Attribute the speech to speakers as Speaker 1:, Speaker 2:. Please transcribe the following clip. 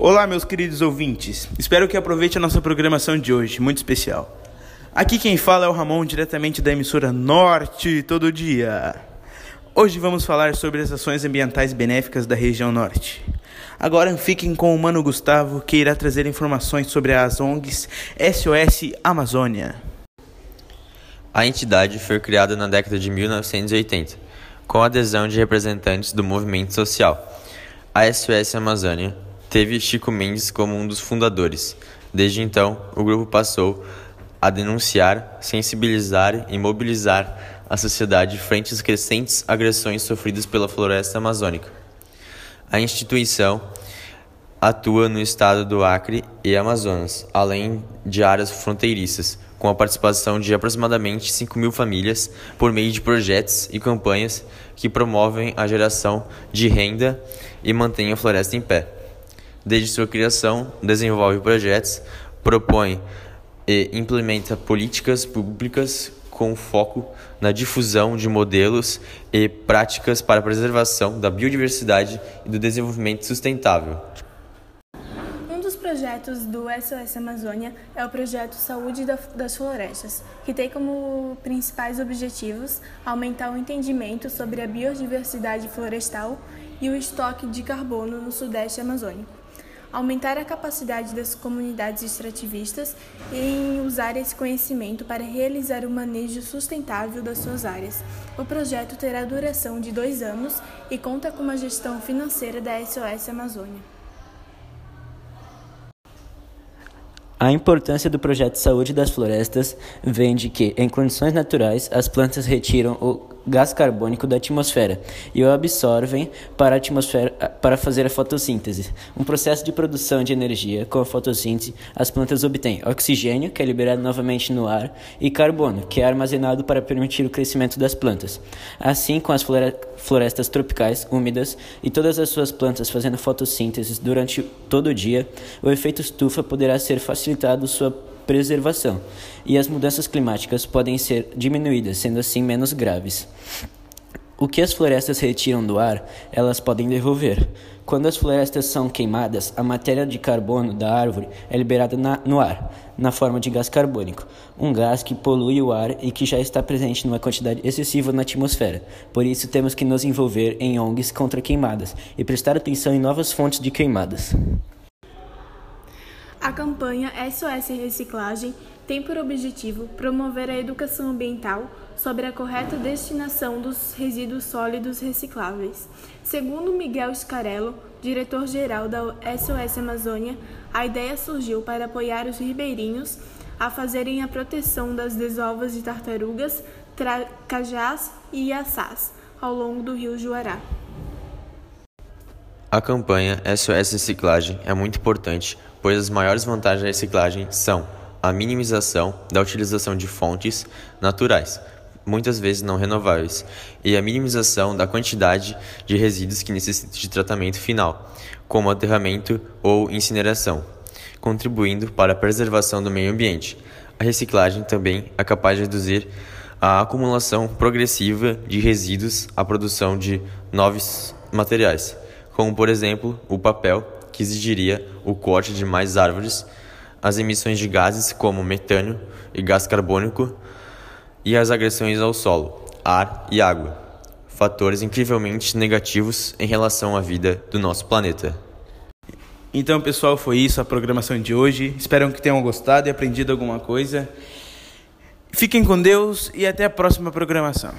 Speaker 1: Olá, meus queridos ouvintes. Espero que aproveite a nossa programação de hoje, muito especial. Aqui quem fala é o Ramon, diretamente da emissora Norte Todo Dia. Hoje vamos falar sobre as ações ambientais benéficas da região Norte. Agora fiquem com o Mano Gustavo, que irá trazer informações sobre as ONGs SOS Amazônia.
Speaker 2: A entidade foi criada na década de 1980, com a adesão de representantes do movimento social. A SOS Amazônia teve Chico Mendes como um dos fundadores. Desde então, o grupo passou a denunciar, sensibilizar e mobilizar a sociedade frente às crescentes agressões sofridas pela floresta amazônica. A instituição atua no estado do Acre e Amazonas, além de áreas fronteiriças, com a participação de aproximadamente 5 mil famílias por meio de projetos e campanhas que promovem a geração de renda e mantêm a floresta em pé. Desde sua criação, desenvolve projetos, propõe e implementa políticas públicas com foco na difusão de modelos e práticas para a preservação da biodiversidade e do desenvolvimento sustentável.
Speaker 3: Um dos projetos do SOS Amazônia é o projeto Saúde das Florestas, que tem como principais objetivos aumentar o entendimento sobre a biodiversidade florestal e o estoque de carbono no Sudeste Amazônico aumentar a capacidade das comunidades extrativistas em usar esse conhecimento para realizar o manejo sustentável das suas áreas. O projeto terá duração de dois anos e conta com uma gestão financeira da SOS Amazônia.
Speaker 4: A importância do projeto Saúde das Florestas vem de que, em condições naturais, as plantas retiram o gás carbônico da atmosfera e o absorvem para a atmosfera para fazer a fotossíntese. Um processo de produção de energia com a fotossíntese, as plantas obtêm oxigênio, que é liberado novamente no ar, e carbono, que é armazenado para permitir o crescimento das plantas. Assim, com as florestas tropicais úmidas e todas as suas plantas fazendo fotossíntese durante todo o dia, o efeito estufa poderá ser facilitado sua preservação, e as mudanças climáticas podem ser diminuídas, sendo assim menos graves. O que as florestas retiram do ar, elas podem devolver. Quando as florestas são queimadas, a matéria de carbono da árvore é liberada na, no ar, na forma de gás carbônico, um gás que polui o ar e que já está presente numa quantidade excessiva na atmosfera. Por isso, temos que nos envolver em ONGs contra queimadas e prestar atenção em novas fontes de queimadas.
Speaker 3: A campanha SOS Reciclagem tem por objetivo promover a educação ambiental sobre a correta destinação dos resíduos sólidos recicláveis. Segundo Miguel Scarello, diretor-geral da SOS Amazônia, a ideia surgiu para apoiar os ribeirinhos a fazerem a proteção das desovas de tartarugas, cajás e iaçás ao longo do rio Juará.
Speaker 2: A campanha SOS Reciclagem é muito importante pois as maiores vantagens da reciclagem são a minimização da utilização de fontes naturais, muitas vezes não renováveis, e a minimização da quantidade de resíduos que necessitam de tratamento final, como aterramento ou incineração, contribuindo para a preservação do meio ambiente. A reciclagem também é capaz de reduzir a acumulação progressiva de resíduos à produção de novos materiais, como por exemplo o papel que exigiria o corte de mais árvores, as emissões de gases como metano e gás carbônico e as agressões ao solo, ar e água, fatores incrivelmente negativos em relação à vida do nosso planeta.
Speaker 1: Então, pessoal, foi isso a programação de hoje. Espero que tenham gostado e aprendido alguma coisa. Fiquem com Deus e até a próxima programação.